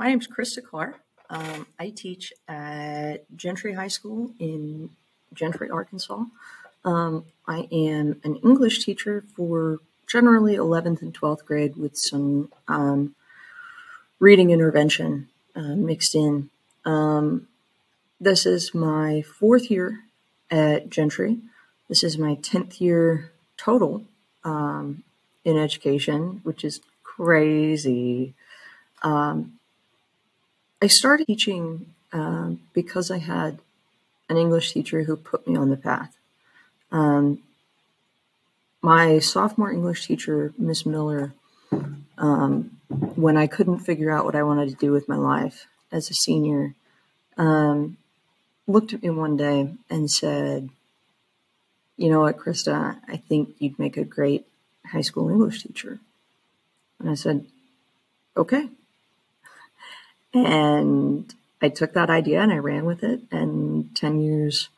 My name is Krista Clark. Um, I teach at Gentry High School in Gentry, Arkansas. Um, I am an English teacher for generally 11th and 12th grade with some um, reading intervention uh, mixed in. Um, this is my fourth year at Gentry. This is my 10th year total um, in education, which is crazy. Um, I started teaching um, because I had an English teacher who put me on the path. Um, my sophomore English teacher, Miss Miller, um, when I couldn't figure out what I wanted to do with my life as a senior, um, looked at me one day and said, You know what, Krista, I think you'd make a great high school English teacher. And I said, Okay. And I took that idea and I ran with it. And 10 years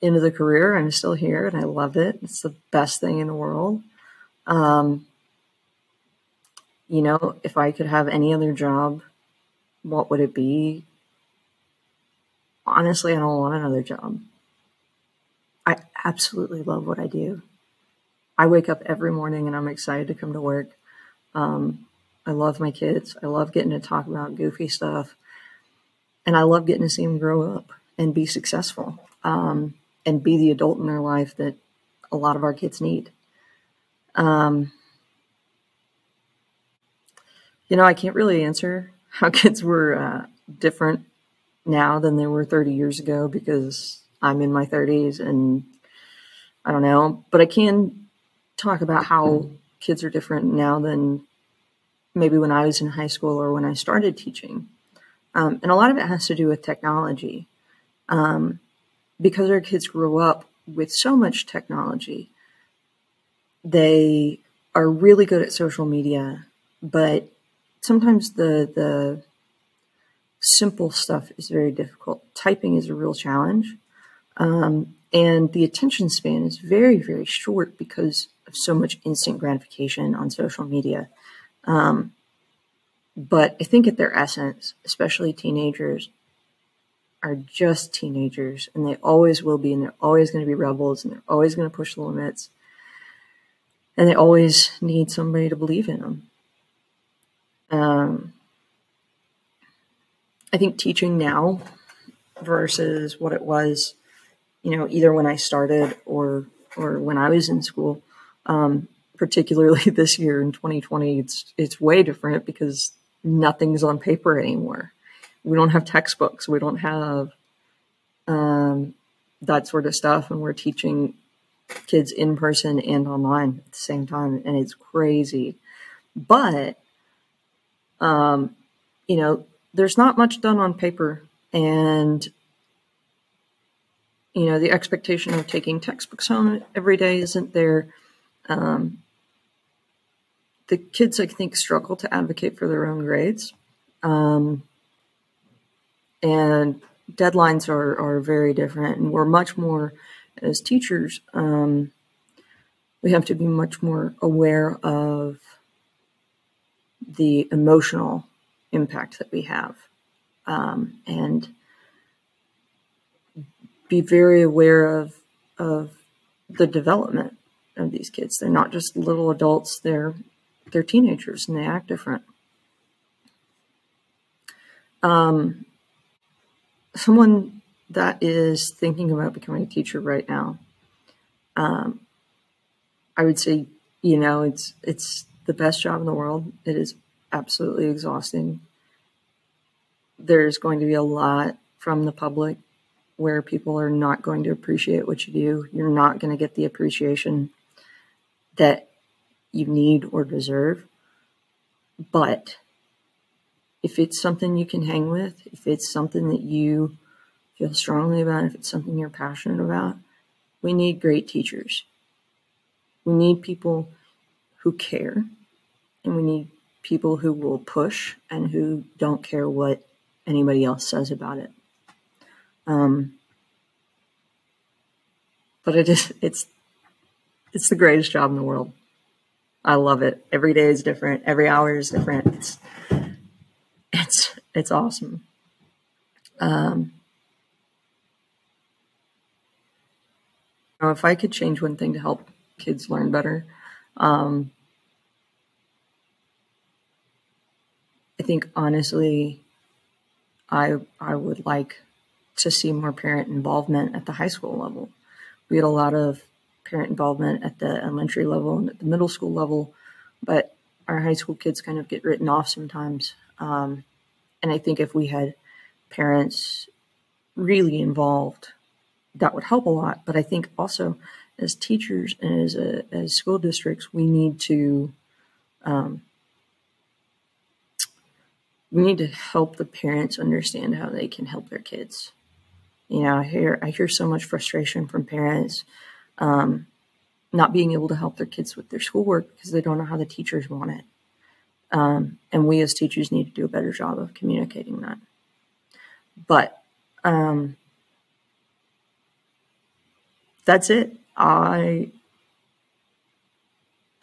into the career, I'm still here and I love it. It's the best thing in the world. Um, you know, if I could have any other job, what would it be? Honestly, I don't want another job. I absolutely love what I do. I wake up every morning and I'm excited to come to work. Um, I love my kids. I love getting to talk about goofy stuff. And I love getting to see them grow up and be successful um, and be the adult in their life that a lot of our kids need. Um, you know, I can't really answer how kids were uh, different now than they were 30 years ago because I'm in my 30s and I don't know, but I can talk about how kids are different now than maybe when I was in high school or when I started teaching. Um, and a lot of it has to do with technology. Um, because our kids grew up with so much technology, they are really good at social media, but sometimes the the simple stuff is very difficult. Typing is a real challenge. Um, and the attention span is very, very short because of so much instant gratification on social media. Um, but I think at their essence, especially teenagers, are just teenagers and they always will be, and they're always going to be rebels and they're always going to push the limits. And they always need somebody to believe in them. Um, I think teaching now versus what it was, you know, either when I started or or when I was in school, um, particularly this year in 2020, it's it's way different because nothing's on paper anymore. We don't have textbooks. We don't have um, that sort of stuff, and we're teaching kids in person and online at the same time, and it's crazy. But um, you know, there's not much done on paper, and you know, the expectation of taking textbooks home every day isn't there. Um, the kids, I think, struggle to advocate for their own grades. Um, and deadlines are, are very different. And we're much more, as teachers, um, we have to be much more aware of the emotional impact that we have um, and be very aware of, of the development of these kids. They're not just little adults, they're they're teenagers and they act different. Um, someone that is thinking about becoming a teacher right now, um, I would say, you know, it's it's the best job in the world. It is absolutely exhausting. There's going to be a lot from the public where people are not going to appreciate what you do. You're not going to get the appreciation that you need or deserve. But if it's something you can hang with, if it's something that you feel strongly about, if it's something you're passionate about, we need great teachers. We need people who care, and we need people who will push and who don't care what anybody else says about it. Um, but it is it's it's the greatest job in the world. I love it. Every day is different. Every hour is different. It's, it's it's awesome. Um, if I could change one thing to help kids learn better, um, I think honestly, I I would like to see more parent involvement at the high school level. We had a lot of parent involvement at the elementary level and at the middle school level, but our high school kids kind of get written off sometimes. Um, and I think if we had parents really involved, that would help a lot. But I think also as teachers and as a, as school districts, we need to um, we need to help the parents understand how they can help their kids. You know, I hear I hear so much frustration from parents um, not being able to help their kids with their schoolwork because they don't know how the teachers want it. Um, and we as teachers need to do a better job of communicating that. But um, that's it. I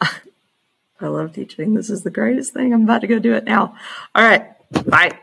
I love teaching. This is the greatest thing. I'm about to go do it now. All right. Bye.